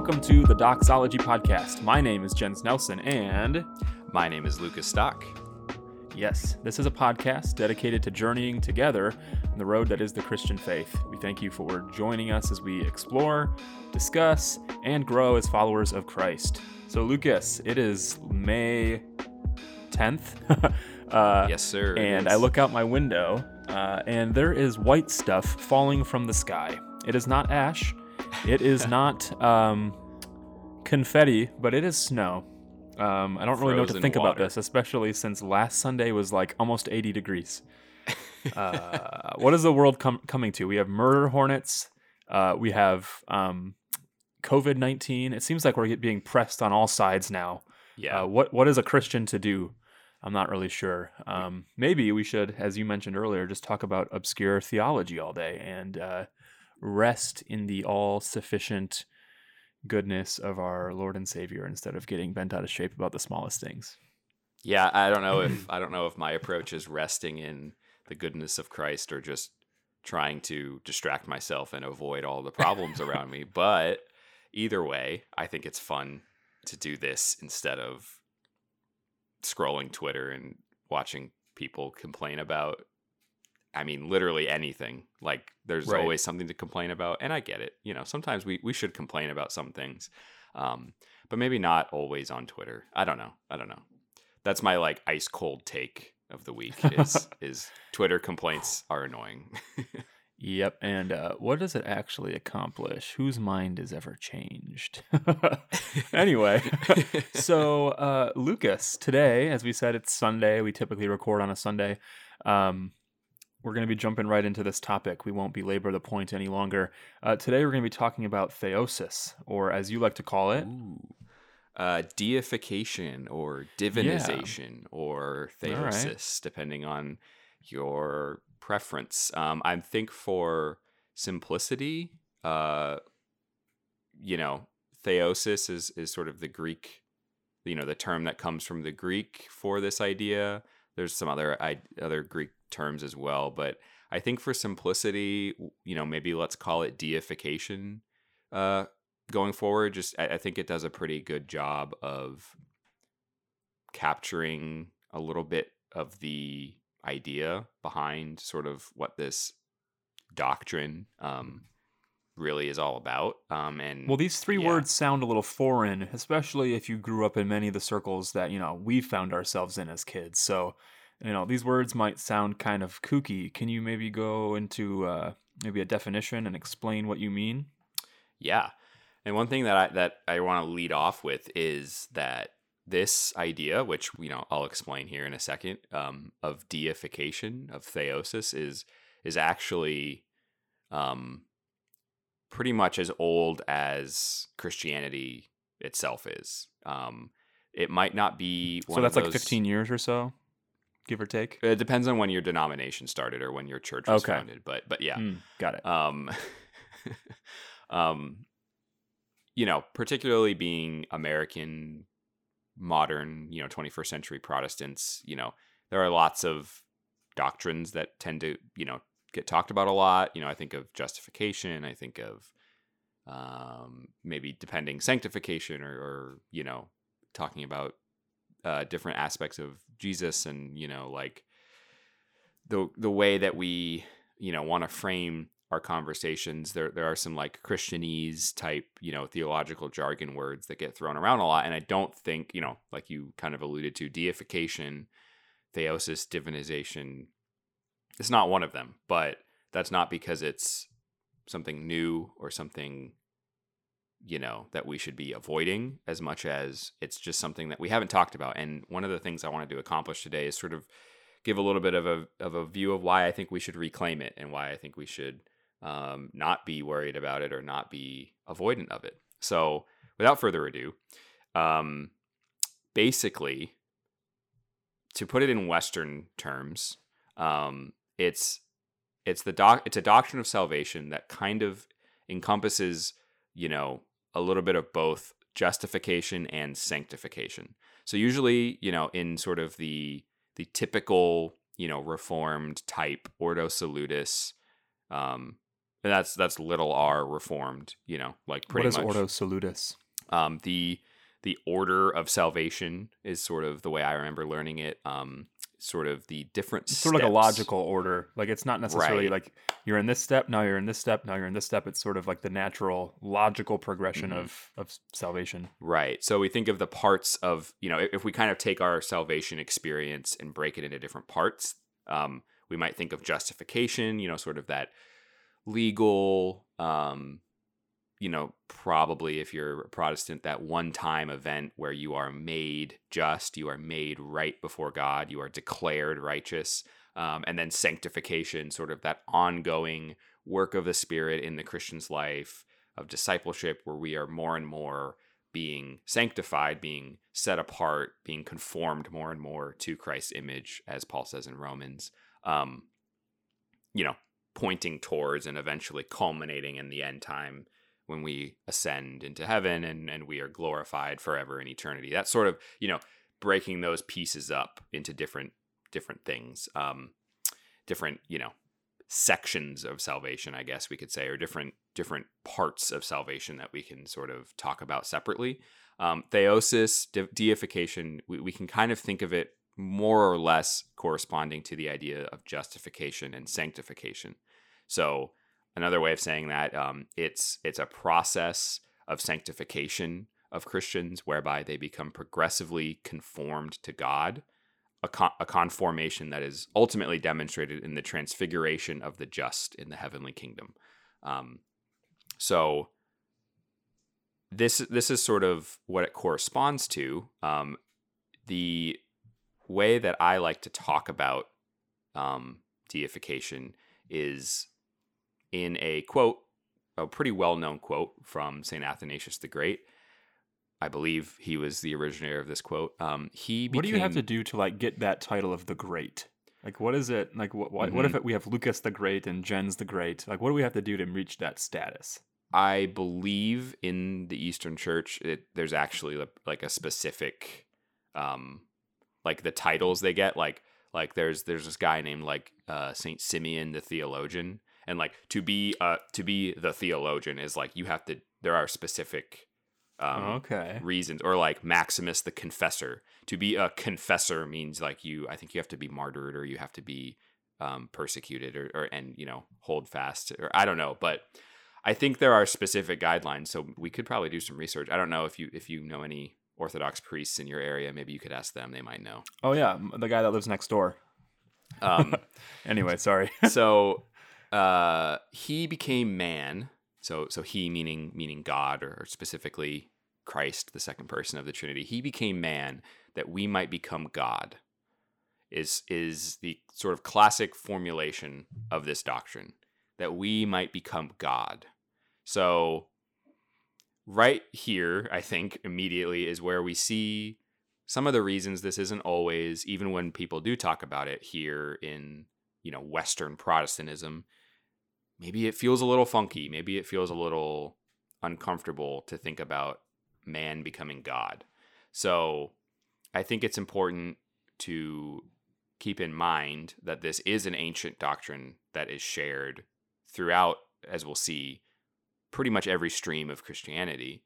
Welcome to the Doxology Podcast. My name is Jens Nelson, and My name is Lukas Stock. yes, this is a podcast dedicated to journeying together on the road that is the Christian faith. We thank you for joining us as we explore, discuss, and grow as followers of Christ. So, Lukas, it is May 10th. uh, Yes, sir. and. I look out my window, uh, and there is white stuff falling from the sky. It is not ash. It is not um, confetti, but it is snow. Um, I don't really know what to think about this, especially since last Sunday was like almost 80 degrees. Uh, what is the world com- coming to? We have murder hornets. Uh, we have um, COVID 19. It seems like we're get- being pressed on all sides now. Yeah. Uh, what what is a Christian to do? I'm not really sure. Um, maybe we should, as you mentioned earlier, just talk about obscure theology all day and uh, rest in the all sufficient goodness of our Lord and Savior instead of getting bent out of shape about the smallest things. yeah. I don't know if I don't know if my approach is resting in the goodness of Christ or just trying to distract myself and avoid all the problems around me. But either way, I think it's fun to do this instead of scrolling Twitter and watching people complain about I mean literally anything. Like there's Right. always something to complain about and I get it. You know, sometimes we we should complain about some things. Um but maybe not always on Twitter. I don't know. I don't know. That's my like ice cold take of the week is is Twitter complaints are annoying. Yep. And uh, what does it actually accomplish? Whose mind is ever changed? anyway, so uh, Lukas, today, as we said, it's Sunday. We typically record on a Sunday. Um, we're going to be jumping right into this topic. We won't belabor the point any longer. Uh, today, we're going to be talking about theosis, or as you like to call it, Uh, deification or divinization or All right. theosis, depending on your preference. Um, I think for simplicity, uh, you know, theosis is is sort of the Greek, you know, the term that comes from the Greek for this idea. There's some other I, other Greek terms as well, but I think for simplicity, you know, maybe let's call it deification. Uh, going forward, just I, I think it does a pretty good job of capturing a little bit of the idea behind sort of what this doctrine um, really is all about. Um, and Well, these three yeah. words sound a little foreign, especially if you grew up in many of the circles that, you know, we found ourselves in as kids. So, you know, these words might sound kind of kooky. Can you maybe go into uh, maybe a definition and explain what you mean? Yeah. And one thing that I that I want to lead off with is that this idea, which you know I'll explain here in a second, um, of deification of theosis is is actually um, pretty much as old as Christianity itself is. Um, it might not be one so that's of like 15 years or so, give or take. It depends on when your denomination started or when your church was Okay. founded, but but yeah, Mm, got it. um, um, you know, particularly being American, modern, you know, 21st century Protestants, you know, there are lots of doctrines that tend to, you know, get talked about a lot. You know, I think of justification. I think of um, maybe depending sanctification or, or you know, talking about uh, different aspects of Jesus and, you know, like the the way that we you know want to frame our conversations there there are some like christianese type you know theological jargon words that get thrown around a lot and i don't think you know like you kind of alluded to deification theosis divinization it's not one of them but that's not because it's something new or something you know that we should be avoiding as much as it's just something that we haven't talked about and one of the things i wanted to accomplish today is sort of give a little bit of a of a view of why I think we should reclaim it and why I think we should um, not be worried about it or not be avoidant of it. So, without further ado, um, basically, to put it in Western terms, um, it's it's the doc it's a doctrine of salvation that kind of encompasses you know a little bit of both justification and sanctification. So usually, you know, in sort of the the typical, you know, reformed type Ordo Salutis um, and that's that's little r reformed. You know, like pretty what is much. Ordo Salutis? Um, the the order of salvation is sort of the way I remember learning it. Um, sort of the different It's sort of like a logical order. Like it's not necessarily Right. like you're in this step, now you're in this step, now you're in this step. It's sort of like the natural, logical progression Mhm. of of salvation. Right. So we think of the parts of, you know, if if we kind of take our salvation experience and break it into different parts, um, we might think of justification, you know, sort of that legal, um, you know, probably if you're a Protestant, that one time event where you are made just, you are made right before God, you are declared righteous. Um, and then sanctification, sort of that ongoing work of the Spirit in the Christian's life of discipleship, where we are more and more being sanctified, being set apart, being conformed more and more to Christ's image, as Paul says in Romans. Um, you know, pointing towards and eventually culminating in the end time when we ascend into heaven and, and we are glorified forever in eternity. That's sort of, you know, breaking those pieces up into different different things. Um, different, you know, sections of salvation, I guess we could say, or different different parts of salvation that we can sort of talk about separately. Um, theosis, de- deification, we, we can kind of think of it more or less corresponding to the idea of justification and sanctification. So another way of saying that um, it's it's a process of sanctification of Christians whereby they become progressively conformed to God a, con- a conformation that is ultimately demonstrated in the transfiguration of the just in the heavenly kingdom. Um, so this this is sort of what it corresponds to. Um, the way that I like to talk about um, deification is in a quote, a pretty well known quote from Saint Athanasius the Great. I believe he was the originator of this quote. Um, he What do you have to do to like get that title of the Great? Like, what is it? Like, what what, what Mhm. if it, we have Lukas the Great and Jens the Great? Like, what do we have to do to reach that status? I believe in the Eastern Church, it, there's actually like a specific, um, like the titles they get. Like, like there's there's this guy named like uh, Saint Simeon the theologian, and like to be uh to be the theologian is like you have to. There are specific um, okay. reasons, or like Maximus the confessor. To be a confessor means like you. I think you have to be martyred, or you have to be um, persecuted, or, or and you know hold fast, or I don't know, but. I think there are specific guidelines, so we could probably do some research. I don't know if you if you know any Orthodox priests in your area. Maybe you could ask them; they might know. Oh yeah, the guy that lives next door. Um, Anyway, sorry. so uh, he became man. So so he meaning meaning God, or specifically Christ, the second person of the Trinity. He became man that we might become God. Is is the sort of classic formulation of this doctrine that we might become God. So right here, I think immediately is where we see some of the reasons this isn't always even when people do talk about it here in you know western protestantism maybe it feels a little funky. Maybe it feels a little uncomfortable to think about man becoming god. So i think it's important to keep in mind that this is an ancient doctrine that is shared throughout as we'll see pretty much every stream of christianity.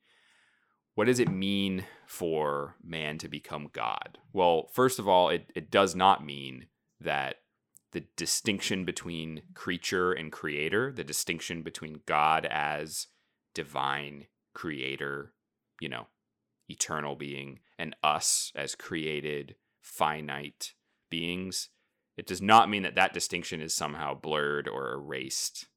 What does it mean for man to become God? Well, first of all, it, it does not mean that the distinction between creature and creator, the distinction between God as divine creator, you know, eternal being, and us as created finite beings, it does not mean that that distinction is somehow blurred or erased.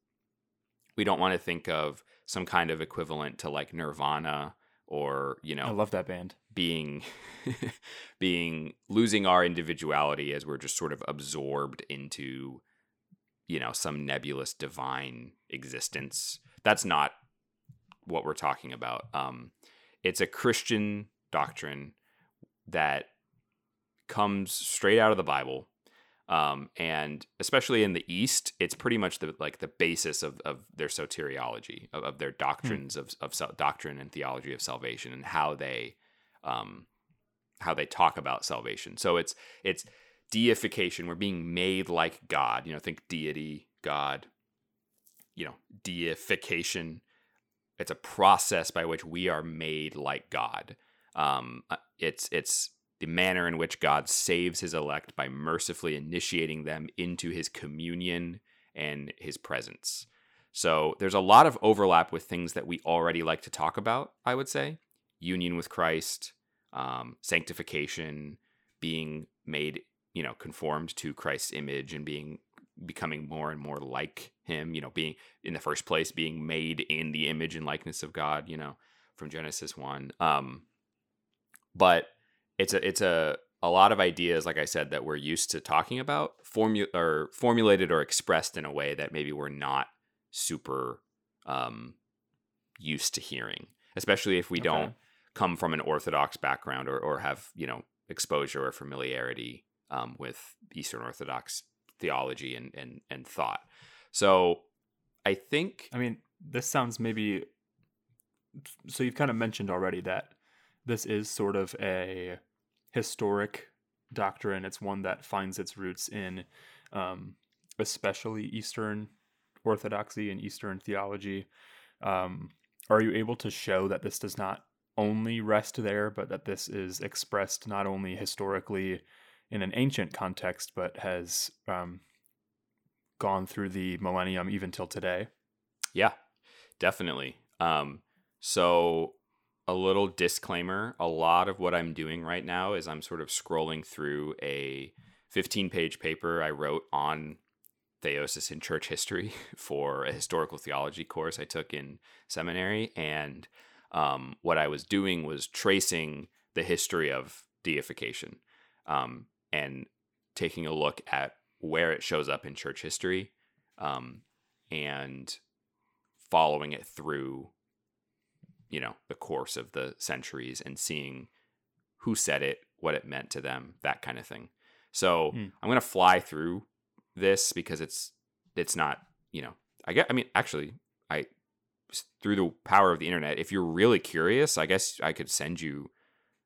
We don't want to think of some kind of equivalent to like nirvana or you know, I love that band. Being being losing our individuality as we're just sort of absorbed into you know some nebulous divine existence. That's not what we're talking about. Um it's a christian doctrine that comes straight out of the bible um, and especially in the East, it's pretty much the like the basis of, of their soteriology of, of their doctrines of of sal- doctrine and theology of salvation and how they um, how they talk about salvation. So it's it's deification. We're being made like God. You know, think deity, God, you know, deification. It's a process by which we are made like God. Um, uh, it's it's the manner in which God saves his elect by mercifully initiating them into his communion and his presence. So there's a lot of overlap with things that we already like to talk about, I would say. Union with Christ, um, sanctification, being made, you know, conformed to Christ's image and being becoming more and more like him, you know, being in the first place, being made in the image and likeness of God, you know, from Genesis 1. Um, but it's a it's a a lot of ideas, like I said, that we're used to talking about, formu- or formulated or expressed in a way that maybe we're not super um, used to hearing, especially if we okay. don't come from an Orthodox background or, or have you know exposure or familiarity um, with Eastern Orthodox theology and, and and thought. So I think I mean this sounds maybe so you've kind of mentioned already that this is sort of a historic doctrine. It's one that finds its roots in um, especially Eastern Orthodoxy and Eastern theology. Um, are you able to show that this does not only rest there, but that this is expressed not only historically in an ancient context, but has um, gone through the millennium even till today? Yeah, definitely. Um, so a little disclaimer a lot of what I'm doing right now is I'm sort of scrolling through a 15 page paper I wrote on theosis in church history for a historical theology course I took in seminary. And um, what I was doing was tracing the history of deification um, and taking a look at where it shows up in church history um, and following it through you know the course of the centuries and seeing who said it what it meant to them that kind of thing so hmm. i'm going to fly through this because it's it's not you know i get i mean actually through the power of the internet if you're really curious i guess i could send you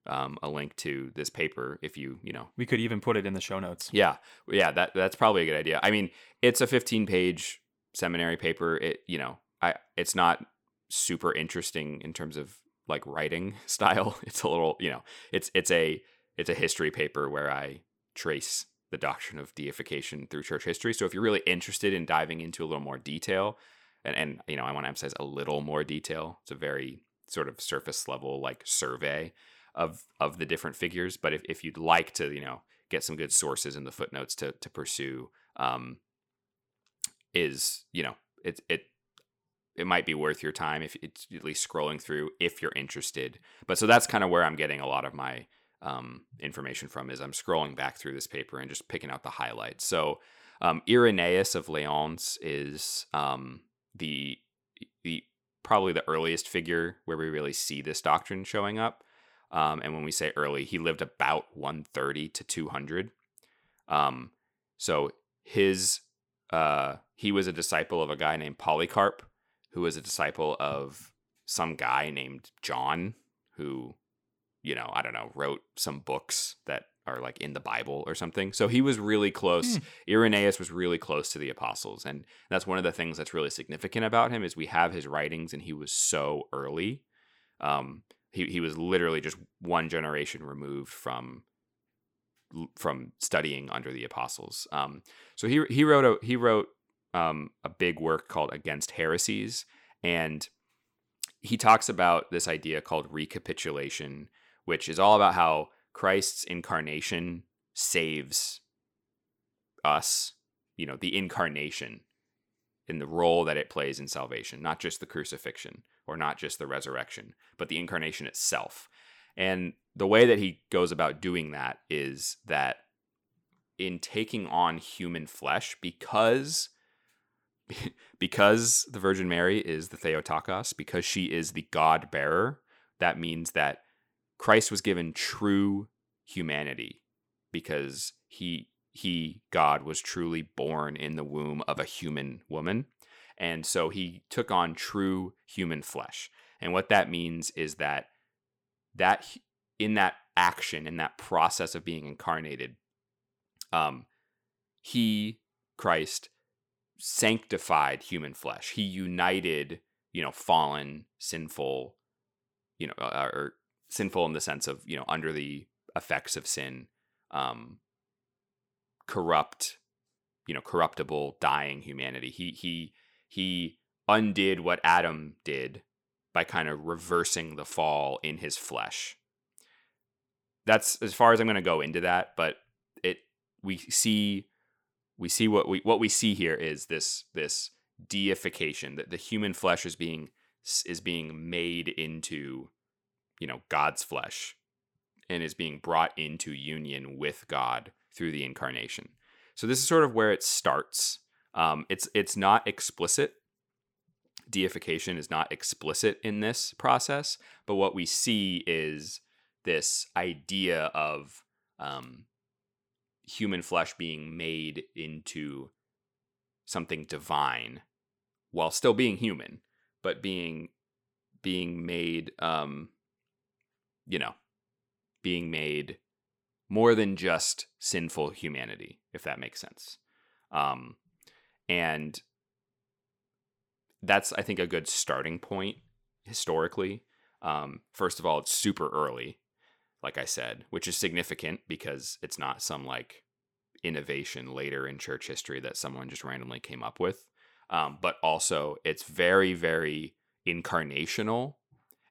um, a link to this paper if you you know we could even put it in the show notes yeah yeah that that's probably a good idea i mean it's a 15 page seminary paper it you know i it's not super interesting in terms of like writing style. It's a little, you know, it's it's a it's a history paper where I trace the doctrine of deification through church history. So if you're really interested in diving into a little more detail, and, and you know, I want to emphasize a little more detail. It's a very sort of surface level like survey of of the different figures. But if, if you'd like to, you know, get some good sources in the footnotes to to pursue, um, is you know, it it it might be worth your time if it's at least scrolling through if you're interested. But so that's kind of where I'm getting a lot of my um, information from is I'm scrolling back through this paper and just picking out the highlights. So um, Irenaeus of Lyons is um, the the probably the earliest figure where we really see this doctrine showing up. Um, and when we say early, he lived about 130 to 200. Um, so his uh, he was a disciple of a guy named Polycarp, who was a disciple of some guy named John, who, you know, I don't know, wrote some books that are like in the Bible or something. So he was really close. Mm. Irenaeus was really close to the apostles. And that's one of the things that's really significant about him is we have his writings and he was so early. Um, he, he was literally just one generation removed from from studying under the apostles. Um, so he he wrote a he wrote um, a big work called Against Heresies. And he talks about this idea called recapitulation, which is all about how Christ's incarnation saves us, you know, the incarnation in the role that it plays in salvation, not just the crucifixion or not just the resurrection, but the incarnation itself. And the way that he goes about doing that is that in taking on human flesh, because because the Virgin Mary is the Theotokos, because she is the God bearer, that means that Christ was given true humanity because he he God was truly born in the womb of a human woman. And so he took on true human flesh. And what that means is that that in that action in that process of being incarnated um he Christ sanctified human flesh. He united, you know, fallen, sinful, you know, uh, or sinful in the sense of, you know, under the effects of sin, um, corrupt, you know, corruptible, dying humanity. He he he undid what Adam did by kind of reversing the fall in his flesh. That's as far as I'm going to go into that, but it we see we see what we what we see here is this this deification that the human flesh is being is being made into you know God's flesh and is being brought into union with God through the incarnation. So this is sort of where it starts. Um, it's it's not explicit. Deification is not explicit in this process, but what we see is this idea of um, human flesh being made into something divine while still being human, but being being made um, you know, being made more than just sinful humanity, if that makes sense. Um, and that's, I think, a good starting point historically. Um, first of all, it's super early, like I said, which is significant because it's not some like innovation later in church history that someone just randomly came up with. Um, but also, it's very, very incarnational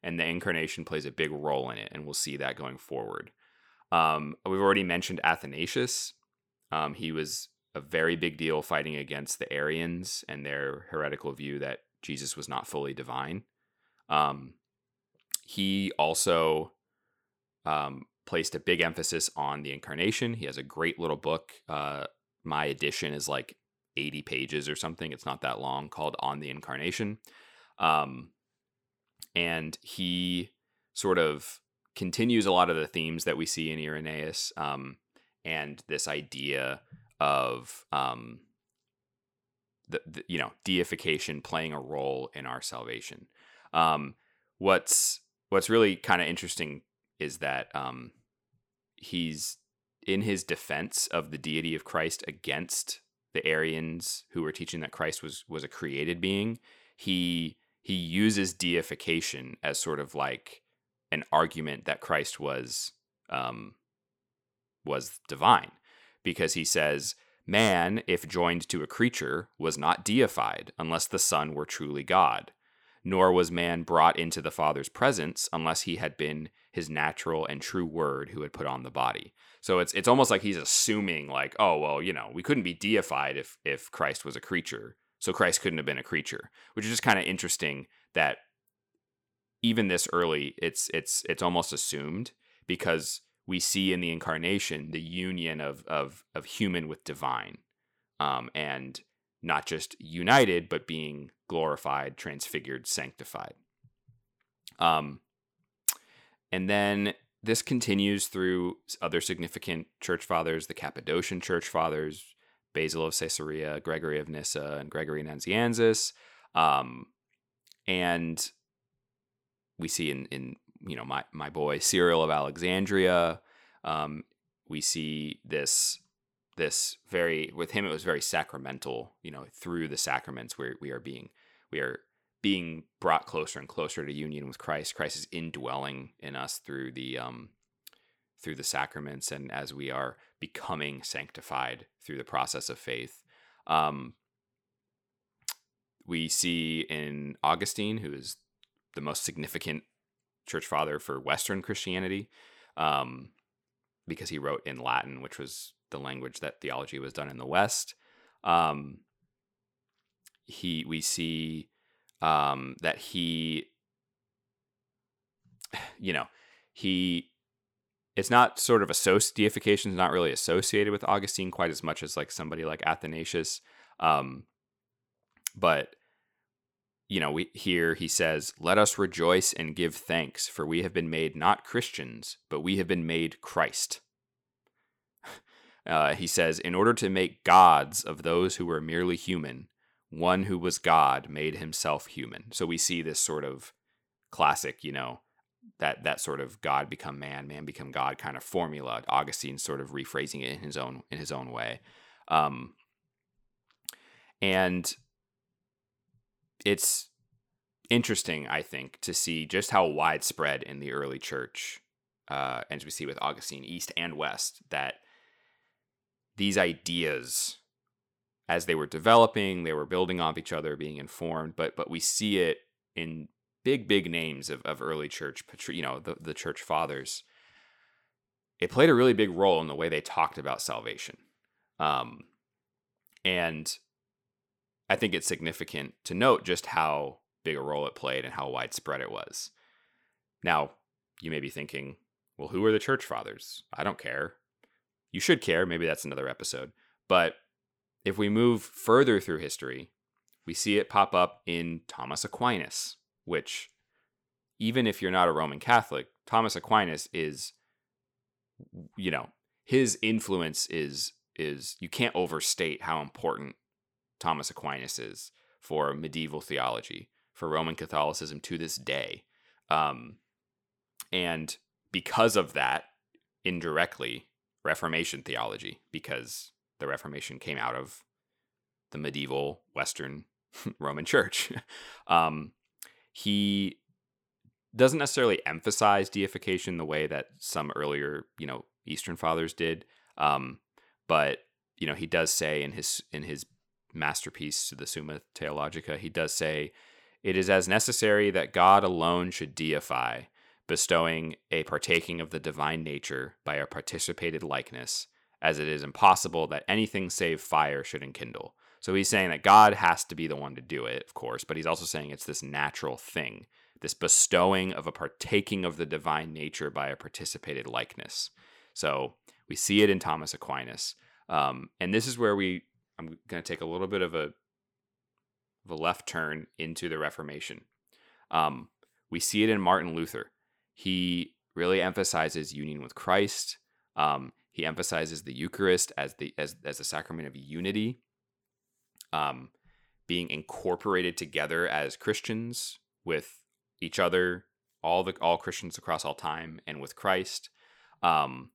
and the incarnation plays a big role in it, and we'll see that going forward. Um, we've already mentioned Athanasius. Um, he was a very big deal fighting against the Arians and their heretical view that Jesus was not fully divine. Um, he also um, placed a big emphasis on the incarnation. He has a great little book. Uh, my edition is like 80 pages or something. It's not that long, called On the Incarnation. Um, and he sort of continues a lot of the themes that we see in Irenaeus um, and this idea of um, the, the, you know deification playing a role in our salvation. Um, what's what's really kind of interesting is that um, he's in his defense of the deity of Christ against the Arians who were teaching that Christ was was a created being. He he uses deification as sort of like an argument that Christ was um, was divine, because he says man, if joined to a creature, was not deified unless the Son were truly God, nor was man brought into the Father's presence unless he had been his natural and true Word who had put on the body. So it's it's almost like he's assuming like, oh well, you know, we couldn't be deified if if Christ was a creature. So Christ couldn't have been a creature, which is just kind of interesting that even this early, it's it's it's almost assumed because we see in the incarnation the union of of of human with divine, um, and not just united, but being glorified, transfigured, sanctified. Um, and then this continues through other significant church fathers, the Cappadocian church fathers, Basil of Caesarea, Gregory of Nyssa, and Gregory Nazianzus. Um, and we see in, in you know my my boy Cyril of Alexandria. Um, we see this this very with him it was very sacramental. You know, through the sacraments where we are being we are being brought closer and closer to union with Christ. Christ is indwelling in us through the um, through the sacraments and as we are becoming sanctified through the process of faith. Um, we see in Augustine, who is the most significant church father for Western Christianity, um, because he wrote in Latin, which was the language that theology was done in the West. Um, he, we see um, that he, you know, he it's not sort of associated deification is not really associated with Augustine quite as much as like somebody like Athanasius. Um, but you know, we here he says, "Let us rejoice and give thanks, for we have been made not Christians, but we have been made Christ." Uh, he says, "In order to make gods of those who were merely human, one who was God made himself human." So we see this sort of classic, you know, that that sort of God become man, man become God kind of formula. Augustine sort of rephrasing it in his own in his own way. Um, And it's interesting, I think, to see just how widespread in the early church, uh, as we see with Augustine, East and West, that these ideas, as they were developing, they were building off each other, being informed. But but we see it in big big names of, of early church, you know, the the church fathers. It played a really big role in the way they talked about salvation, um, and I think it's significant to note just how big a role it played and how widespread it was. Now, you may be thinking, well, who are the church fathers? I don't care. You should care. Maybe that's another episode. But if we move further through history, we see it pop up in Thomas Aquinas, which, even if you're not a Roman Catholic, Thomas Aquinas is, you know, his influence is is you can't overstate how important Thomas Aquinas is for medieval theology for Roman Catholicism to this day. Um, and because of that, indirectly, Reformation theology, because the Reformation came out of the medieval Western Roman Church. um, he doesn't necessarily emphasize deification the way that some earlier, you know, Eastern fathers did. Um, but you know, he does say in his in his masterpiece to the Summa Theologica, he does say it is as necessary that God alone should deify, bestowing a partaking of the divine nature by a participated likeness, as it is impossible that anything save fire should enkindle. So he's saying that God has to be the one to do it, of course, but he's also saying it's this natural thing, this bestowing of a partaking of the divine nature by a participated likeness. So we see it in Thomas Aquinas. Um, and this is where we, I'm going to take a little bit of a the left turn into the Reformation. Um, we see it in Martin Luther. He really emphasizes union with Christ. Um, he emphasizes the Eucharist as the as as a sacrament of unity, um, being incorporated together as Christians with each other, all the all Christians across all time, and with Christ. Um,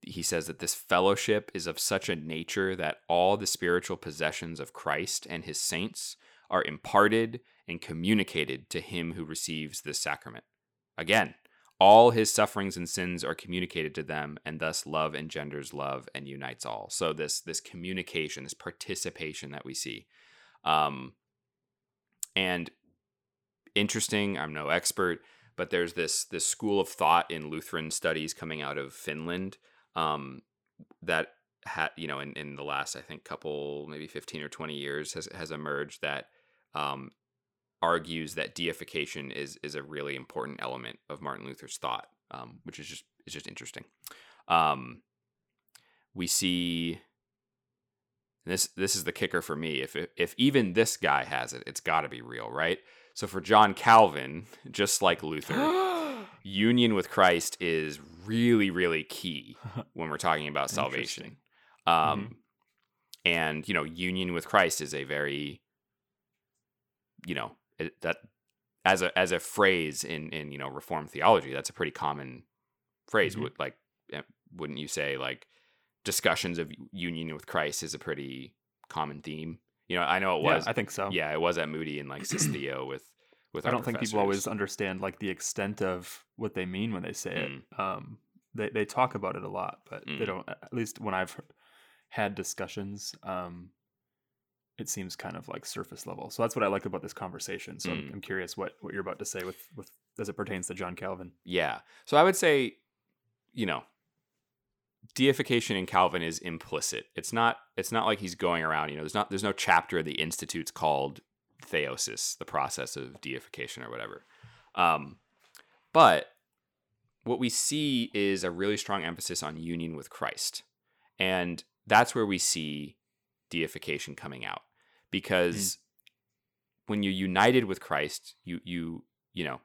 he says that this fellowship is of such a nature that all the spiritual possessions of Christ and his saints are imparted and communicated to him who receives this sacrament. Again, all his sufferings and sins are communicated to them and thus love engenders love and unites all. So this this communication this participation that we see um and interesting i'm no expert but there's this this school of thought in lutheran studies coming out of finland um that had you know in, in the last i think couple maybe 15 or 20 years has has emerged that um, argues that deification is is a really important element of Martin Luther's thought, um, which is just is just interesting. Um, we see this this is the kicker for me. If if even this guy has it, it's got to be real, right? So for John Calvin, just like Luther, union with Christ is really really key when we're talking about salvation. Um, mm-hmm. And you know, union with Christ is a very you know it, that as a as a phrase in in you know reform theology that's a pretty common phrase mm-hmm. would like eh, wouldn't you say like discussions of union with christ is a pretty common theme you know i know it was yeah, i think so yeah it was at moody and like Sis Theo with with i don't think people always understand like the extent of what they mean when they say mm. it um they, they talk about it a lot but mm. they don't at least when i've had discussions um it seems kind of like surface level. So that's what I like about this conversation. So mm. I'm, I'm, curious what what you're about to say with with as it pertains to John Calvin. Yeah. So I would say, you know, deification in Calvin is implicit. It's not it's not like he's going around, you know, there's not there's no chapter of the institutes called theosis, the process of deification or whatever. Um, but what we see is a really strong emphasis on union with Christ. And that's where we see deification coming out because mm. when you're united with Christ, you you you know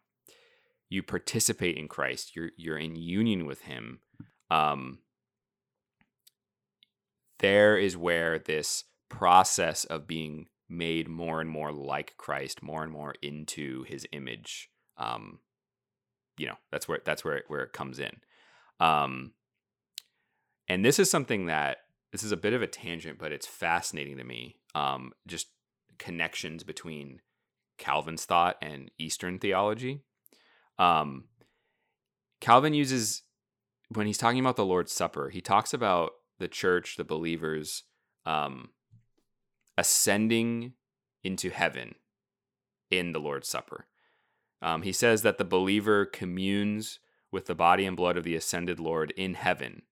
you participate in Christ. You're you're in union with Him. Um, there is where this process of being made more and more like Christ, more and more into His image. Um, you know, that's where that's where it, where it comes in. Um, and this is something that this is a bit of a tangent, but it's fascinating to me. Um, just connections between Calvin's thought and Eastern theology. Um, Calvin uses when he's talking about the Lord's Supper, he talks about the church, the believers, um, ascending into heaven in the Lord's Supper. Um, he says that the believer communes with the body and blood of the ascended Lord in heaven,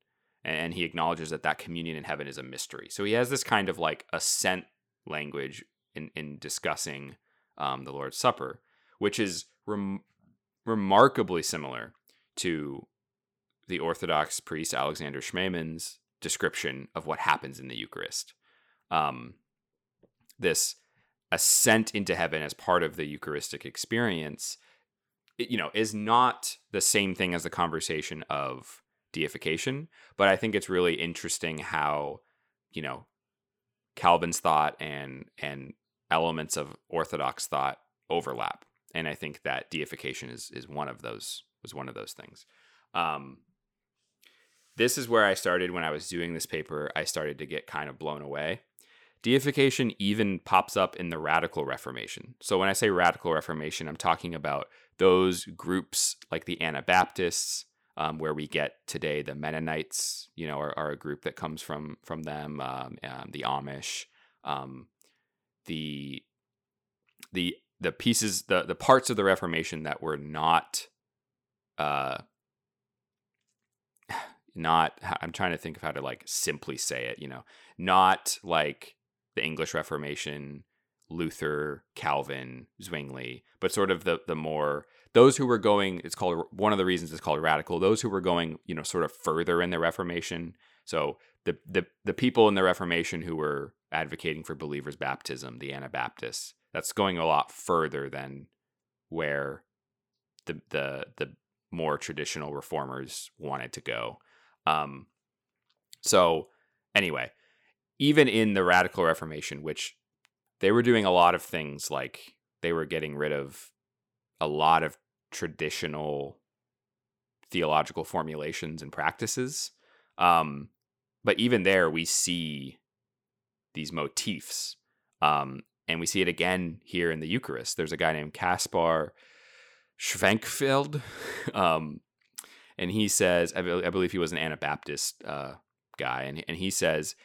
and he acknowledges that that communion in heaven is a mystery. So he has this kind of like ascent language in in discussing um, the Lord's Supper, which is rem- remarkably similar to the Orthodox priest Alexander Schmemann's description of what happens in the Eucharist. Um, this ascent into heaven as part of the Eucharistic experience, you know, is not the same thing as the conversation of deification, but I think it's really interesting how, you know, Calvin's thought and and elements of Orthodox thought overlap, and I think that deification is is one of those was one of those things. Um, this is where I started when I was doing this paper. I started to get kind of blown away. Deification even pops up in the radical Reformation. So when I say radical Reformation, I'm talking about those groups like the Anabaptists, um, where we get today the Mennonites. You know, are, are a group that comes from from them. Um, um, the Amish, um, the the the pieces, the the parts of the Reformation that were not uh, not i'm trying to think of how to like simply say it you know not like the english reformation luther calvin zwingli but sort of the the more those who were going it's called one of the reasons it's called radical those who were going you know sort of further in the reformation. So the the, the people in the reformation who were advocating for believers baptism the anabaptists that's going a lot further than where the the the more traditional reformers wanted to go. Um, so, anyway, even in the Radical Reformation, which they were doing a lot of things like they were getting rid of a lot of traditional theological formulations and practices. Um, but even there, we see these motifs. Um, and we see it again here in the Eucharist. There's a guy named Caspar Schwenkfeld, um, and he says, I, be- I believe he was an Anabaptist uh, guy, and and he says,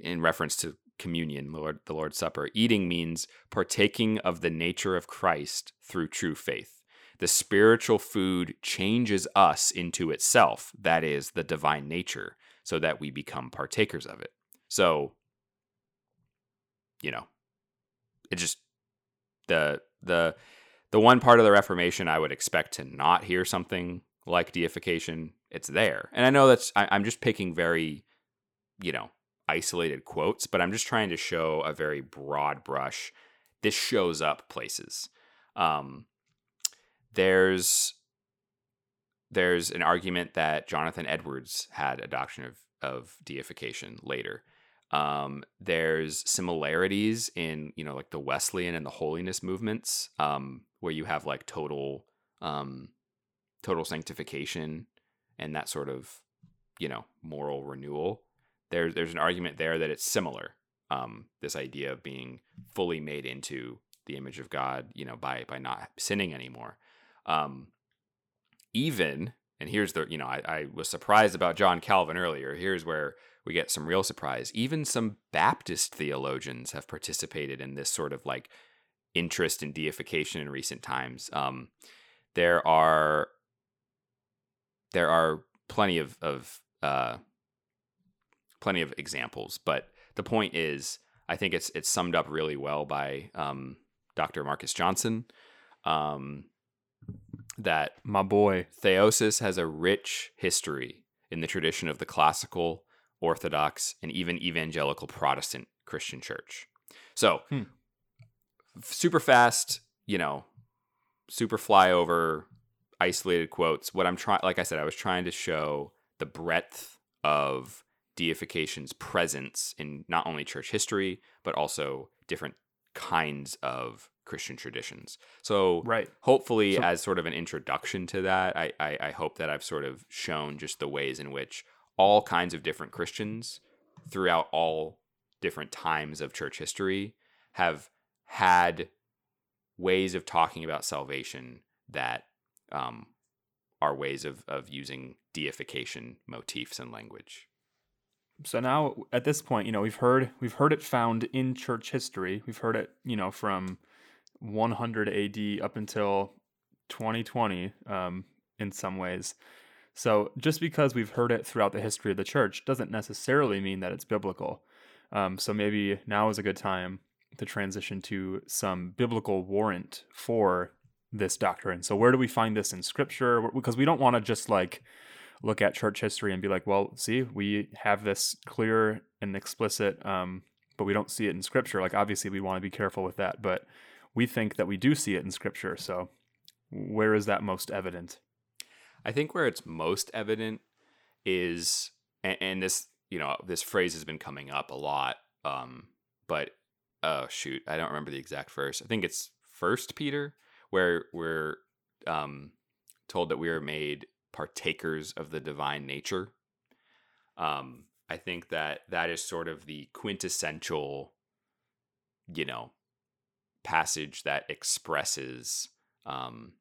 in reference to communion, Lord, the Lord's Supper, eating means partaking of the nature of Christ through true faith. The spiritual food changes us into itself, that is, the divine nature, so that we become partakers of it. So, you know, it just the the the one part of the Reformation I would expect to not hear something like deification, it's there. And I know that's, I, I'm just picking very, you know, isolated quotes, but I'm just trying to show a very broad brush. This shows up places. Um, there's there's an argument that Jonathan Edwards had a doctrine of of deification later. Um, there's similarities in you know like the Wesleyan and the holiness movements, um, where you have like total um, total sanctification and that sort of you know moral renewal there's there's an argument there that it's similar um, this idea of being fully made into the image of god you know by by not sinning anymore. Um, even and here's the you know I, I was surprised about john calvin earlier. Here's where we get some real surprise. Even some baptist theologians have participated in this sort of like interest in deification in recent times. Um, there are there are plenty of of uh, plenty of examples, but the point is, I think it's it's summed up really well by um, Dr. Marcus Johnson. Um, that my boy theosis has a rich history in the tradition of the classical, Orthodox, and even evangelical Protestant Christian Church. So, hmm. super fast, you know, super flyover isolated quotes. What I'm trying, like I said, I was trying to show the breadth of deification's presence in not only church history, but also different kinds of Christian traditions. So, right. hopefully, so, as sort of an introduction to that, I, I, I hope that I've sort of shown just the ways in which all kinds of different Christians throughout all different times of church history have had ways of talking about salvation that um, are ways of, of using deification motifs and language. So now at this point, you know, we've heard we've heard it found in church history. We've heard it, you know, from 100 AD up until 2020 um, in some ways. So just because we've heard it throughout the history of the church doesn't necessarily mean that it's biblical. Um, so maybe now is a good time to transition to some biblical warrant for this doctrine. So where do we find this in scripture? Because we don't want to just like look at church history and be like, well, see, we have this clear and explicit, um, but we don't see it in scripture. Like obviously we want to be careful with that, but we think that we do see it in scripture. So where is that most evident? I think where it's most evident is, and, and this, you know, this phrase has been coming up a lot, um, but oh shoot, I don't remember the exact verse. I think it's First Peter, where we're um, told that we are made partakers of the divine nature. Um, I think that that is sort of the quintessential, you know, passage that expresses um,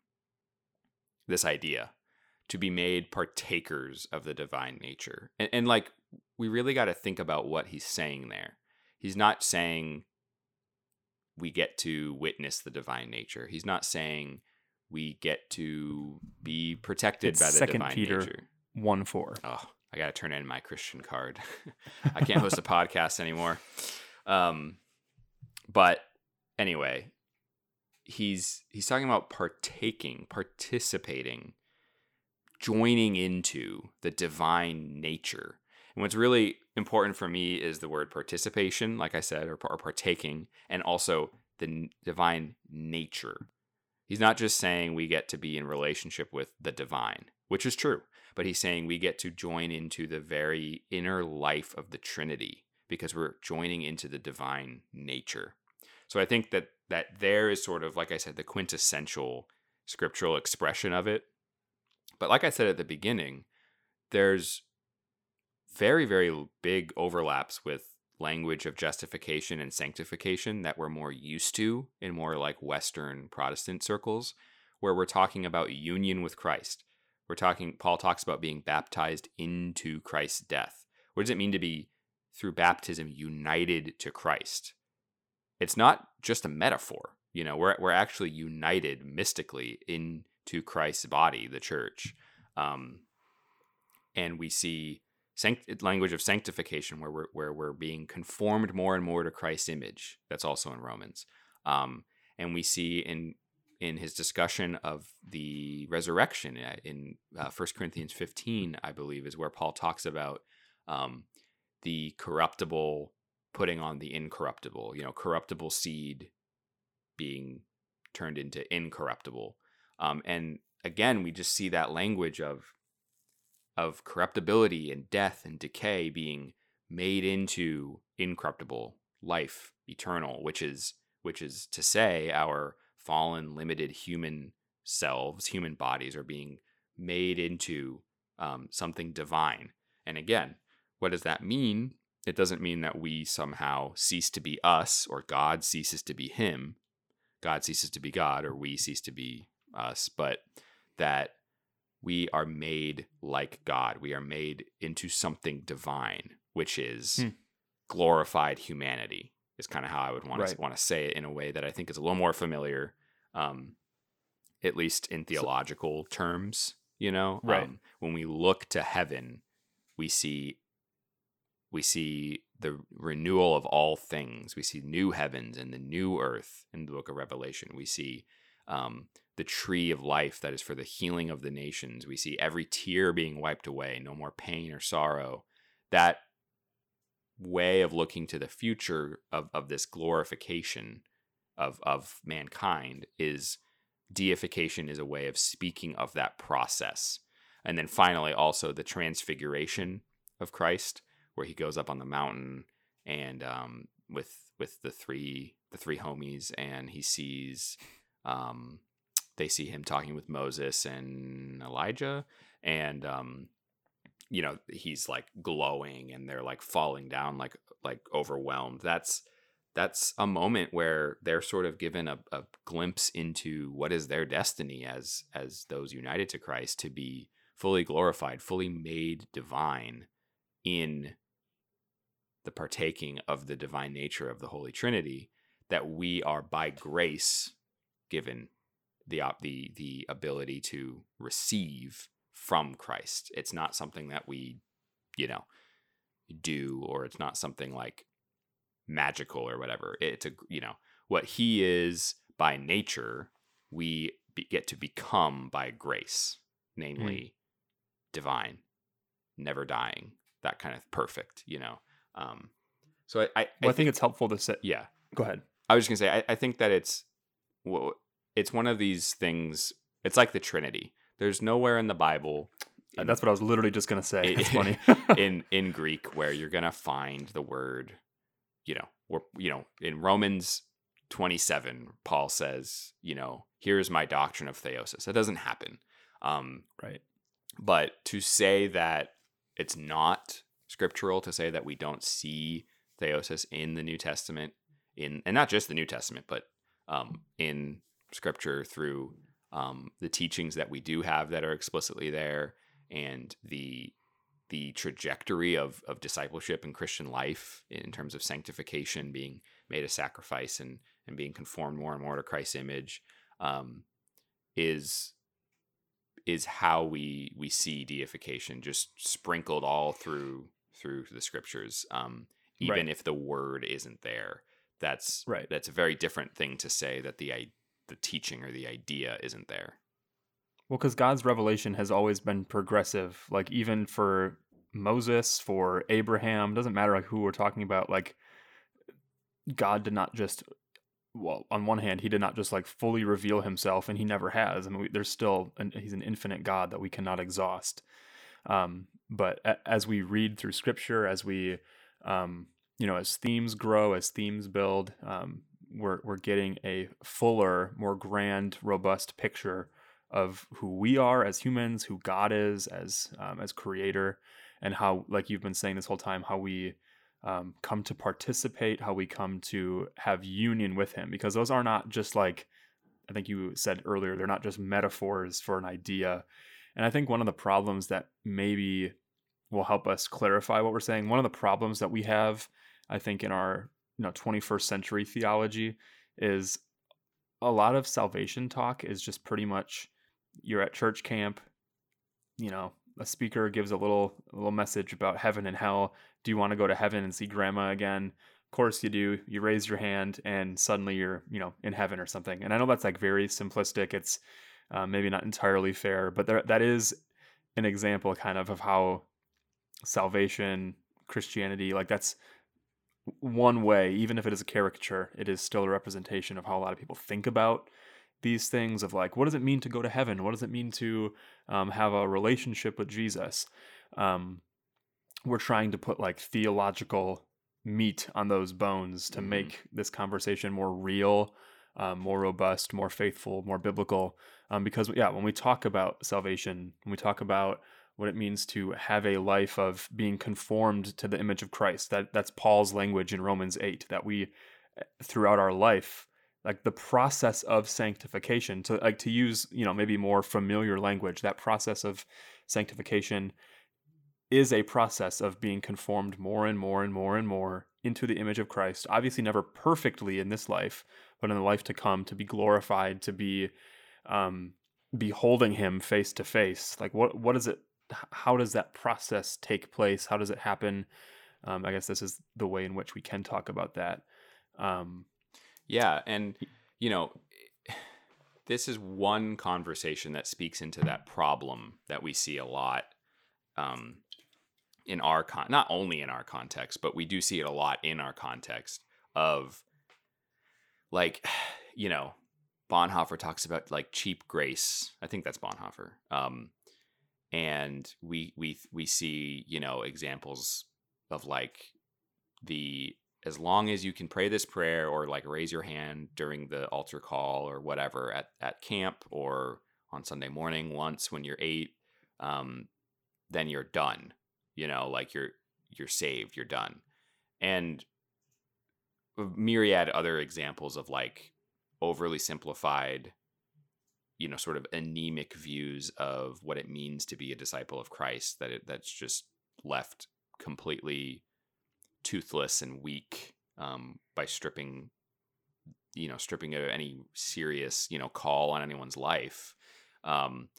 this idea to be made partakers of the divine nature. And, and like, we really got to think about what he's saying there. He's not saying we get to witness the divine nature. He's not saying we get to be protected it's by the Second divine Peter nature. 1 4. Oh, I got to turn in my Christian card. I can't host a podcast anymore. Um, but anyway, he's he's talking about partaking, participating, joining into the divine nature. And what's really important for me is the word participation, like I said, or, or partaking, and also the divine nature. He's not just saying we get to be in relationship with the divine, which is true, but he's saying we get to join into the very inner life of the Trinity because we're joining into the divine nature. So I think that that there is sort of like I said the quintessential scriptural expression of it. But like I said at the beginning, there's very very big overlaps with language of justification and sanctification that we're more used to in more like Western Protestant circles, where we're talking about union with Christ. We're talking, Paul talks about being baptized into Christ's death. What does it mean to be, through baptism, united to Christ? It's not just a metaphor. You know, we're, we're actually united mystically into Christ's body, the church. Um, and we see sanct- language of sanctification where we're, where we're being conformed more and more to Christ's image. That's also in Romans. Um, and we see in in his discussion of the resurrection uh, in uh, 1 Corinthians 15, I believe, is where Paul talks about um, the corruptible putting on the incorruptible, you know, corruptible seed being turned into incorruptible. Um, and again, we just see that language of of corruptibility and death and decay being made into incorruptible life, eternal, which is which is to say our fallen, limited human selves, human bodies are being made into um, something divine. And again, what does that mean? It doesn't mean that we somehow cease to be us or God ceases to be him. God ceases to be God or we cease to be us, but that we are made like God. We are made into something divine, which is hmm. glorified humanity. Is kind of how I would want right. to want to say it in a way that I think is a little more familiar, um, at least in theological so, terms. You know, right? Um, when we look to heaven, we see we see the renewal of all things. We see new heavens and the new earth in the book of Revelation. We see um, the tree of life that is for the healing of the nations. We see every tear being wiped away, no more pain or sorrow. That way of looking to the future of, of this glorification of, of mankind is deification is a way of speaking of that process. And then finally, also the transfiguration of Christ, where he goes up on the mountain and um, with with the three the three homies, and he sees um, they see him talking with Moses and Elijah, and um, you know he's like glowing and they're like falling down like like overwhelmed. That's that's a moment where they're sort of given a, a glimpse into what is their destiny as as those united to christ to be fully glorified fully made divine in the partaking of the divine nature of the holy trinity that we are by grace given the op- the the ability to receive from Christ. It's not something that we, you know, do or it's not something like magical or whatever. It's a you know what he is by nature. We be, get to become by grace, namely mm. divine, never dying, that kind of perfect. You know. Um, so I, I, well, I, I think, it's helpful to say. Yeah. Go ahead. I was just gonna say I, I think that it's well, it's one of these things. It's like the Trinity. There's nowhere in the Bible. Uh, in, That's what I was literally just gonna say. It's funny in in Greek where you're gonna find the word, you know, or you know, in Romans 27, Paul says, you know, here's my doctrine of theosis. That doesn't happen. Um, right. But to say that it's not scriptural, to say that we don't see theosis in the New Testament, in and not just the New Testament, but um, in Scripture through um, the teachings that we do have that are explicitly there, and the the trajectory of of discipleship and Christian life in terms of sanctification, being made a sacrifice and and being conformed more and more to Christ's image, um, is is how we we see deification just sprinkled all through through the scriptures um, even right. if the word isn't there that's right. That's a very different thing to say that the the teaching or the idea isn't there. Well, because God's revelation has always been progressive. Like even for Moses, for Abraham, doesn't matter like who we're talking about. Like God did not just well, on one hand, he did not just like fully reveal himself, and he never has. I mean, we, there's still an, he's an infinite God that we cannot exhaust. Um, but a, as we read through Scripture, as we um, you know, as themes grow, as themes build, um, we're we're getting a fuller, more grand, robust picture of who we are as humans, who God is as um, as Creator, and how, like you've been saying this whole time, how we um, come to participate, how we come to have union with Him, because those are not just like I think you said earlier, they're not just metaphors for an idea. And I think one of the problems that maybe will help us clarify what we're saying, one of the problems that we have I think in our you know 21st century theology is a lot of salvation talk is just pretty much you're at church camp, you know, a speaker gives a little a little message about heaven and hell. Do you want to go to heaven and see grandma again? Of course you do. You raise your hand and suddenly you're, you know, in heaven or something. And I know that's like very simplistic. It's uh, maybe not entirely fair, but there, that is an example kind of of how salvation, Christianity, like that's one way, even if it is a caricature, it is still a representation of how a lot of people think about these things of like, what does it mean to go to heaven? What does it mean to um, have a relationship with Jesus? Um, we're trying to put like theological meat on those bones to mm-hmm. make this conversation more real, um, more robust, more faithful, more biblical. Um, because, yeah, when we talk about salvation, when we talk about what it means to have a life of being conformed to the image of Christ. That that's Paul's language in Romans 8 that we eh, throughout our life like the process of sanctification to like to use, you know, maybe more familiar language, that process of sanctification is a process of being conformed more and more and more and more into the image of Christ. Obviously never perfectly in this life, but in the life to come to be glorified, to be um beholding him face to face. Like what what does it how does that process take place? How does it happen? Um, I guess this is the way in which we can talk about that. Um, yeah, and you know, this is one conversation that speaks into that problem that we see a lot um, in our con- not only in our context, but we do see it a lot in our context of like, you know, Bonhoeffer talks about like cheap grace. I think that's Bonhoeffer. Um, and we we we see you know examples of like the as long as you can pray this prayer or like raise your hand during the altar call or whatever at, at camp or on Sunday morning once when you're eight, um, then you're done. You know, like you're you're saved, you're done. And myriad other examples of like overly simplified you know sort of anemic views of what it means to be a disciple of Christ that it, that's just left completely toothless and weak um, by stripping you know stripping of any serious you know call on anyone's life. Um,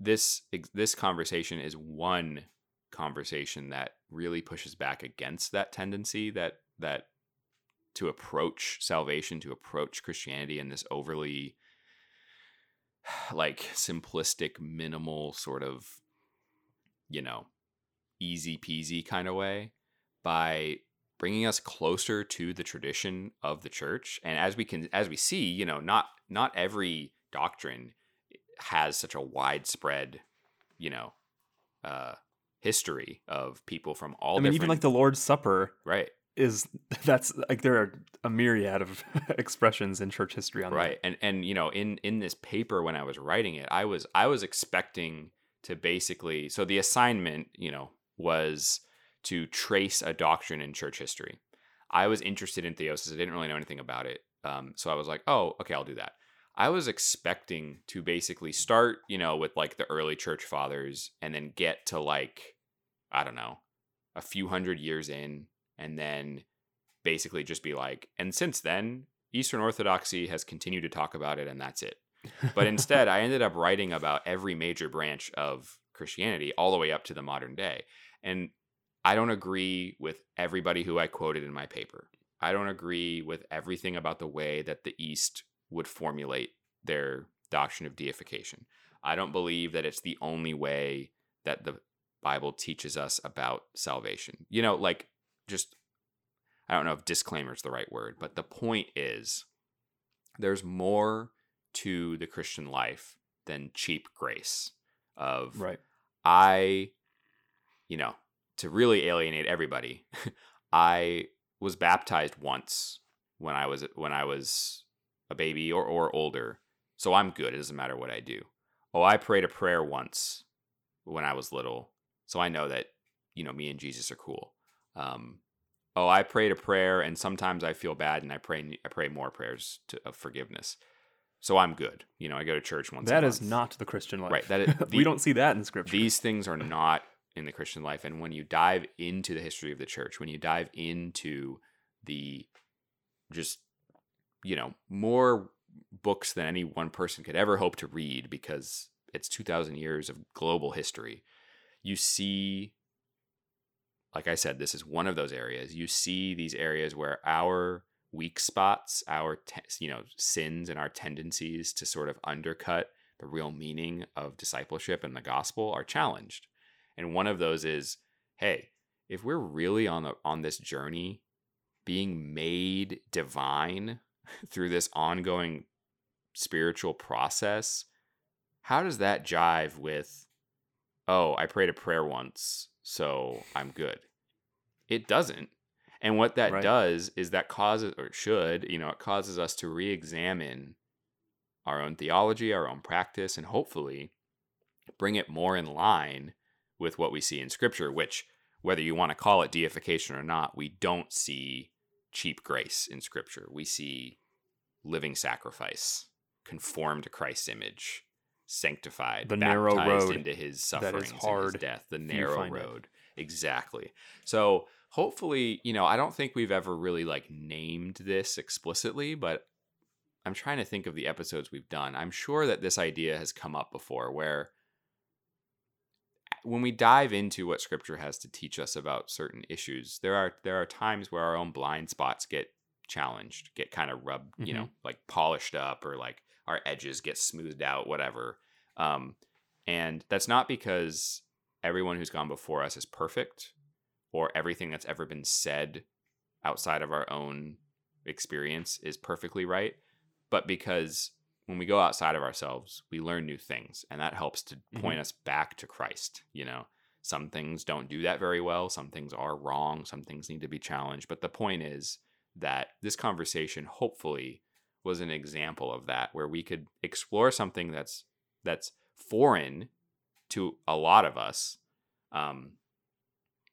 this this conversation is one conversation that really pushes back against that tendency that that to approach salvation to approach christianity in this overly like simplistic minimal sort of you know easy peasy kind of way by bringing us closer to the tradition of the church and as we can as we see you know not not every doctrine has such a widespread you know uh history of people from all I mean, even like the Lord's Supper right is that's like there are a myriad of expressions in church history on right and and you know in in this paper when i was writing it i was i was expecting to basically so the assignment you know was to trace a doctrine in church history. I was interested in theosis i didn't really know anything about it um, so i was like oh okay i'll do that. I was expecting to basically start you know with like the early church fathers and then get to like i don't know a few hundred years in and then basically just be like, and since then, Eastern Orthodoxy has continued to talk about it, and that's it. But instead, I ended up writing about every major branch of Christianity all the way up to the modern day. And I don't agree with everybody who I quoted in my paper. I don't agree with everything about the way that the East would formulate their doctrine of deification. I don't believe that it's the only way that the Bible teaches us about salvation. You know, like just I don't know if disclaimer is the right word, but the point is there's more to the Christian life than cheap grace of right. I you know, to really alienate everybody, I was baptized once when I was when I was a baby or or older. So I'm good. It doesn't matter what I do. Oh, I prayed a prayer once when I was little. So I know that, you know, me and Jesus are cool. Um, oh, I prayed a prayer, and sometimes I feel bad, and I pray I pray more prayers to, of forgiveness. So I'm good. You know, I go to church once. That is not the Christian life. Right, that is- we don't see that in scripture. These things are not in the Christian life, and when you dive into the history of the church, when you dive into the just you know more books than any one person could ever hope to read because it's 2000 years of global history you see like I said, this is one of those areas. You see these areas where our weak spots, our te- you know sins, and our tendencies to sort of undercut the real meaning of discipleship and the gospel are challenged. And one of those is, hey, if we're really on the on this journey, being made divine through this ongoing spiritual process, how does that jive with, oh, I prayed a prayer once, so I'm good? It doesn't. And what that Right. does is that causes, or should, you know, it causes us to re examine our own theology, our own practice, and hopefully bring it more in line with what we see in Scripture, which, whether you want to call it deification or not, we don't see cheap grace in Scripture. We see living sacrifice, conformed to Christ's image, sanctified, The narrow road into his that is sufferings, and hard his death, the narrow find it. road. Exactly. So hopefully, you know, I don't think we've ever really like named this explicitly, but I'm trying to think of the episodes we've done. I'm sure that this idea has come up before where when we dive into what scripture has to teach us about certain issues, there are there are times where our own blind spots get challenged, get kind of rubbed, you know, mm-hmm. like polished up or like our edges get smoothed out, whatever. Um, and that's not because everyone who's gone before us is perfect or everything that's ever been said outside of our own experience is perfectly right, but because when we go outside of ourselves, we learn new things, and that helps to point us back to Christ. You know, some things don't do that very well, some things are wrong, some things need to be challenged. But the point is that this conversation hopefully was an example of that, where we could explore something that's that's foreign to a lot of us, Um,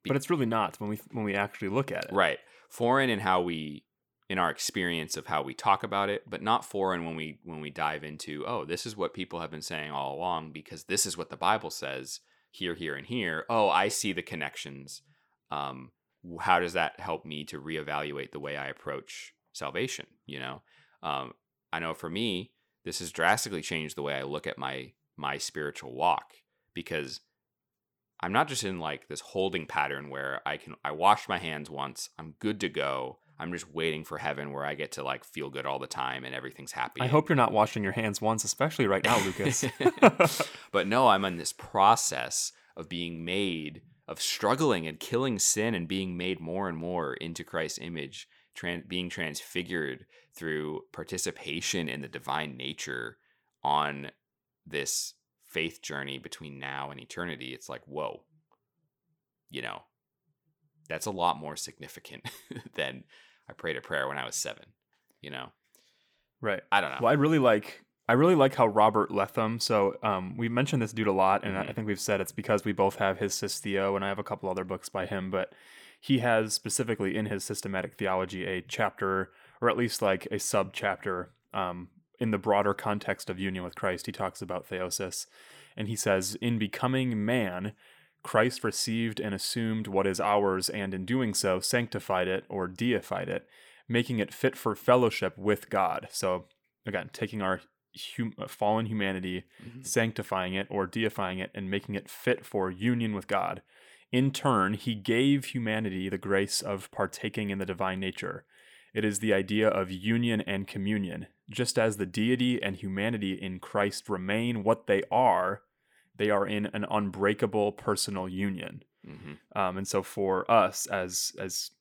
but it's really not when we when we actually look at it. right. Foreign in how we in our experience of how we talk about it but not foreign when we when we dive into oh this is what people have been saying all along because this is what the bible says here here and here. Oh i see the connections. Um how does that help me to reevaluate the way i approach salvation? You know um i know for me this has drastically changed the way i look at my my spiritual walk because I'm not just in like this holding pattern where I can I wash my hands once, I'm good to go. I'm just waiting for heaven where I get to like feel good all the time and everything's happy. I hope you're not washing your hands once, especially right now, Lukas. but no, I'm in this process of being made of struggling and killing sin and being made more and more into Christ's image, tran- being transfigured through participation in the divine nature on this faith journey between now and eternity, it's like, whoa, you know, that's a lot more significant than I prayed a prayer when I was seven, you know? right. I don't know. Well, I really like I really like how Robert Letham. So um, we mentioned this dude a lot, and I- I think we've said it's because we both have his Sis Theo, and I have a couple other books by him. But he has specifically in his systematic theology a chapter, or at least like a sub chapter, um, in the broader context of union with Christ. He talks about theosis, and he says, "In becoming man." Christ received and assumed what is ours, and in doing so, sanctified it or deified it, making it fit for fellowship with God. So, again, taking our hum- fallen humanity, Mhm. sanctifying it or deifying it, and making it fit for union with God. In turn, he gave humanity the grace of partaking in the divine nature. It is the idea of union and communion. Just as the deity and humanity in Christ remain what they are, they are in an unbreakable personal union. Mhm. Um, and so for us as as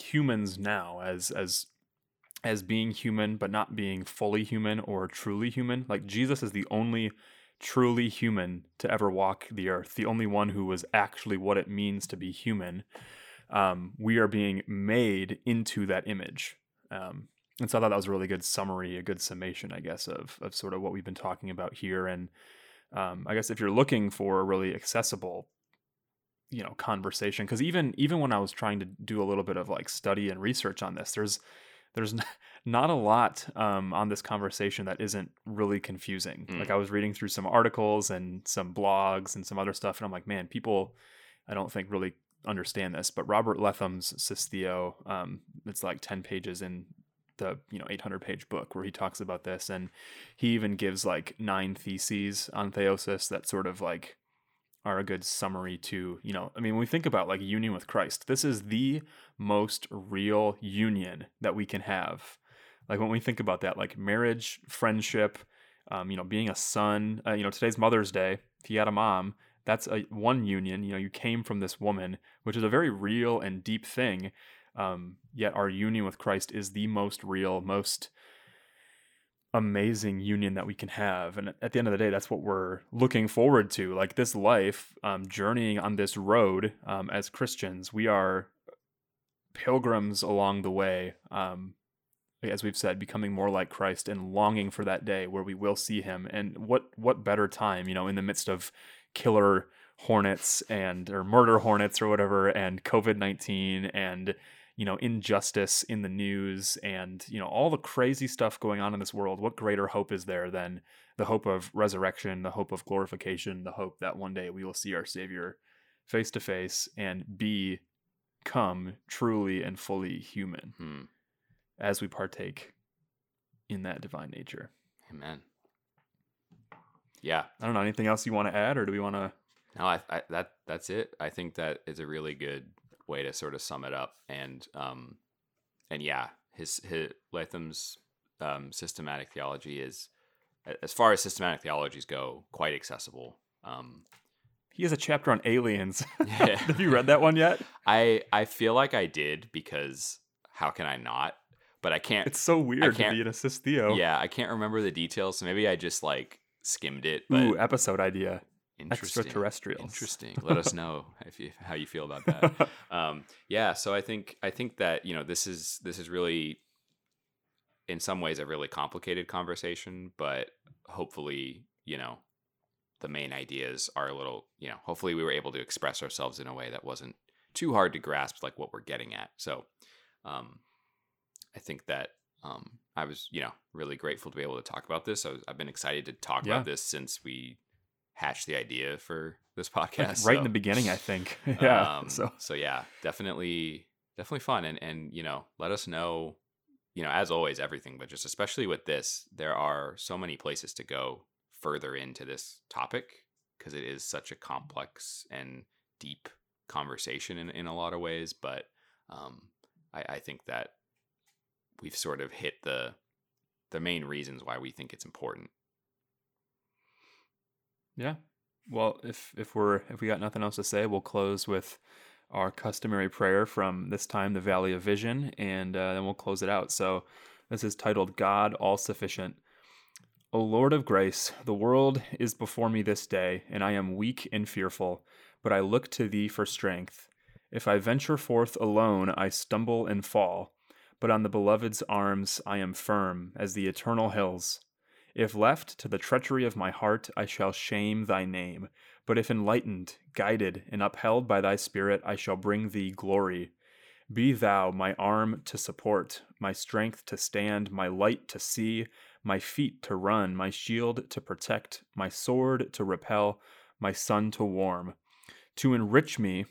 humans now, as as as being human but not being fully human or truly human, like Jesus is the only truly human to ever walk the earth, the only one who was actually what it means to be human. Um, we are being made into that image. Um, and so I thought that was a really good summary, a good summation, I guess, of of sort of what we've been talking about here. And um, I guess if you're looking for a really accessible you know conversation because even even when i was trying to do a little bit of like study and research on this there's there's not a lot um, on this conversation that isn't really confusing Mm. like i was reading through some articles and some blogs and some other stuff and i'm like man people i don't think really understand this but robert letham's Sisteo, um, it's like 10 pages in the you know 800 page book where he talks about this and he even gives like nine theses on theosis that sort of like are a good summary to you know i mean when we think about like union with christ this is the most real union that we can have. Like when we think about that like marriage friendship um, you know being a son uh, you know today's mother's day if you had a mom that's a one union you know you came from this woman which is a very real and deep thing um, yet our union with christ is the most real most amazing union that we can have and at the end of the day that's what we're looking forward to like this life um, journeying on this road um, as christians we are pilgrims along the way um, as we've said becoming more like christ and longing for that day where we will see him and what what better time you know in the midst of killer hornets and or murder hornets or whatever and covid-19 and you know injustice in the news and you know all the crazy stuff going on in this world what greater hope is there than the hope of resurrection the hope of glorification the hope that one day we will see our savior face to face and become truly and fully human Hmm. as we partake in that divine nature Amen. Yeah. i don't know anything else you want to add or do we want to No, I, I that that's it. I think that is a really good way to sort of sum it up. And um, and yeah, his his Letham's um, systematic theology is, as far as systematic theologies go, quite accessible. Um, he has a chapter on aliens Yeah. have you read that one yet I I feel like I did because how can I not? But I can't. it's so weird to can't- be an assist theo yeah, I can't remember the details. So maybe I just like skimmed it. But ooh episode idea interesting. extraterrestrials. Interesting. Let us know if you how you feel about that. um, yeah, so I think I think that you know this is this is really, in some ways, a really complicated conversation, but hopefully, you know, the main ideas are a little, you know, hopefully we were able to express ourselves in a way that wasn't too hard to grasp, like what we're getting at. So, um, I think that um, I was, you know, really grateful to be able to talk about this. I have been excited to talk Yeah. about this since we hatched the idea for this podcast. right in the beginning, I think. yeah. um, so so yeah, definitely, definitely fun. And and you know, let us know. You know, as always, everything, but just especially with this, there are so many places to go further into this topic because it is such a complex and deep conversation in, in a lot of ways. But um, I, I think that we've sort of hit the the main reasons why we think it's important. Yeah. Well, if if we're if we got nothing else to say, we'll close with our customary prayer from this time the Valley of Vision, and uh, then we'll close it out. So this is titled "God All Sufficient." O Lord of grace, the world is before me this day, and I am weak and fearful, but I look to thee for strength. If I venture forth alone, I stumble and fall, but on the beloved's arms I am firm as the eternal hills. If left to the treachery of my heart, I shall shame thy name. But if enlightened, guided, and upheld by thy spirit, I shall bring thee glory. Be thou my arm to support, my strength to stand, my light to see, my feet to run, my shield to protect, my sword to repel, my sun to warm. To enrich me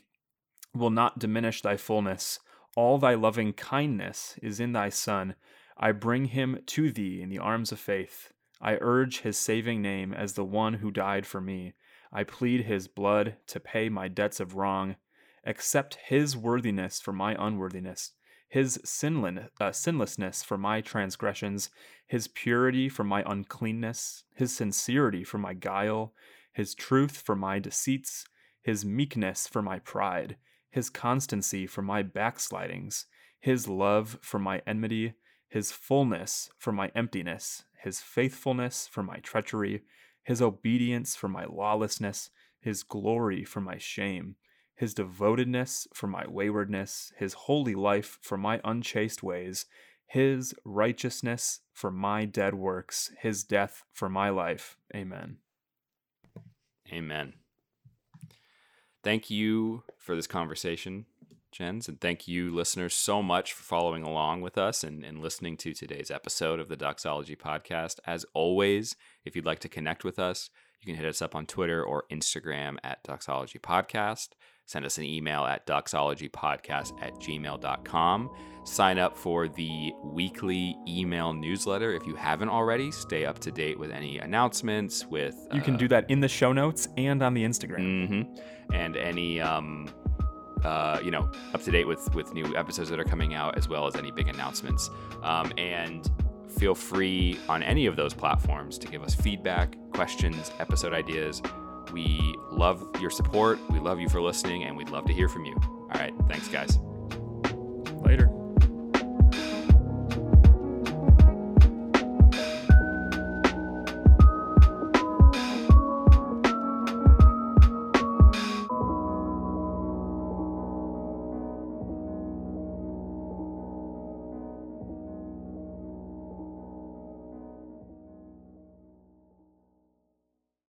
will not diminish thy fullness. All thy loving kindness is in thy Son. I bring him to thee in the arms of faith. I urge his saving name as the one who died for me. I plead his blood to pay my debts of wrong. Accept his worthiness for my unworthiness, his sinlin, uh, sinlessness for my transgressions, his purity for my uncleanness, his sincerity for my guile, his truth for my deceits, his meekness for my pride, his constancy for my backslidings, his love for my enmity, his fullness for my emptiness, his faithfulness for my treachery, his obedience for my lawlessness, his glory for my shame, his devotedness for my waywardness, his holy life for my unchaste ways, his righteousness for my dead works, his death for my life. Amen. Amen. Thank you for this conversation, Jens, and thank you, listeners, so much for following along with us and, and listening to today's episode of the Doxology Podcast. As always, if you'd like to connect with us, you can hit us up on Twitter or Instagram at Doxology Podcast. Send us an email at doxologypodcast at gmail.com. Sign up for the weekly email newsletter if you haven't already. Stay up to date with any announcements, with You can uh, do that in the show notes and on the Instagram. hmm And any, um, uh, you know, up to date with with new episodes that are coming out, as well as any big announcements. Um, and feel free on any of those platforms to give us feedback, questions, episode ideas. We love your support. We love you for listening, and we'd love to hear from you. All right, thanks, guys. Later.